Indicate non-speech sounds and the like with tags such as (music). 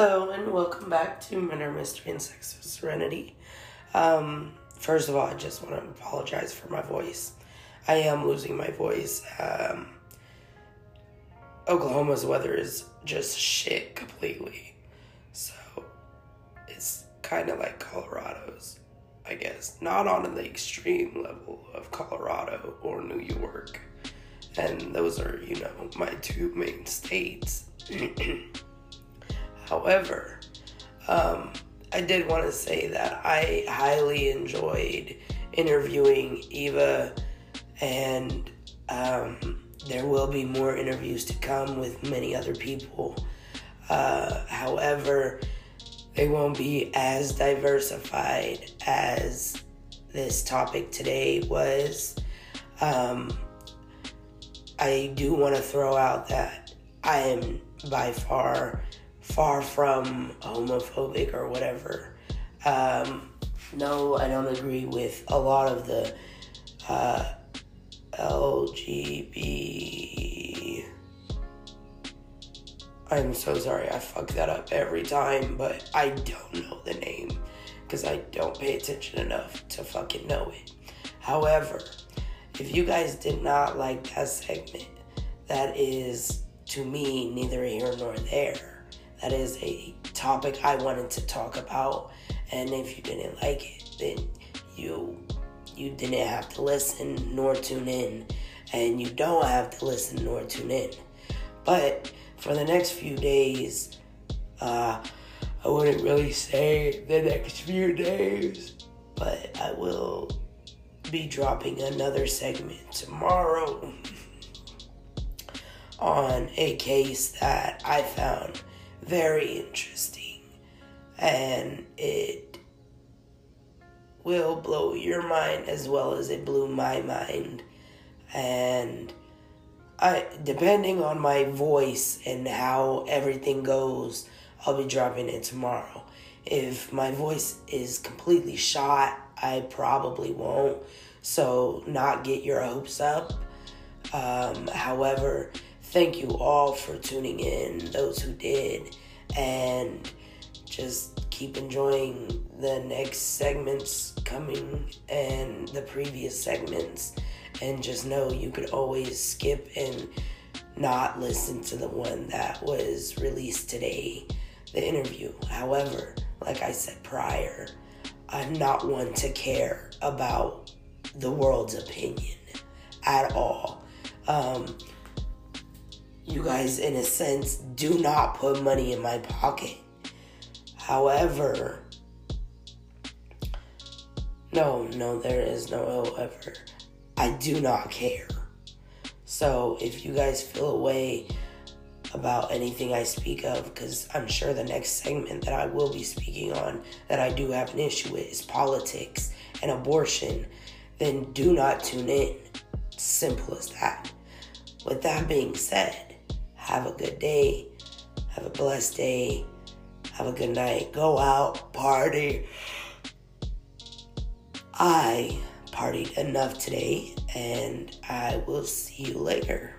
Hello and welcome back to Murder, Mystery, and Sex with Serenity. Um, first of all, I just want to apologize for my voice. I am losing my voice. Um, Oklahoma's weather is just shit completely. So it's kind of like Colorado's, I guess. Not on the extreme level of Colorado or New York. And those are, you know, my two main states. (clears throat) However, um, I did want to say that I highly enjoyed interviewing Eva, and um, there will be more interviews to come with many other people. Uh, however, they won't be as diversified as this topic today was. Um, I do want to throw out that I am by far far from homophobic or whatever. Um, no, I don't agree with a lot of the uh, LGB. I'm so sorry, I fuck that up every time, but I don't know the name because I don't pay attention enough to fucking know it. However, if you guys did not like that segment, that is to me neither here nor there that is a topic I wanted to talk about. And if you didn't like it, then you you didn't have to listen nor tune in, and you don't have to listen nor tune in. But for the next few days, uh, I wouldn't really say the next few days, but I will be dropping another segment tomorrow (laughs) on a case that I found very interesting. And it will blow your mind as well as it blew my mind. And I depending on my voice and how everything goes I'll be dropping it tomorrow. If my voice is completely shot I probably won't. So not get your hopes up. Um, however thank you all for tuning in, those who did, and just keep enjoying the next segments coming and the previous segments. And just know you could always skip and not listen to the one that was released today, the interview. However, like I said prior, I'm not one to care about the world's opinion at all. Um, you guys, in a sense, do not put money in my pocket. However, no, no, there is no however. I do not care. So if you guys feel a way about anything I speak of, because I'm sure the next segment that I will be speaking on that I do have an issue with is politics and abortion, then do not tune in. Simple as that. With that being said, have a good day. Have a blessed day. Have a good night. Go out, party. I partied enough today, and I will see you later.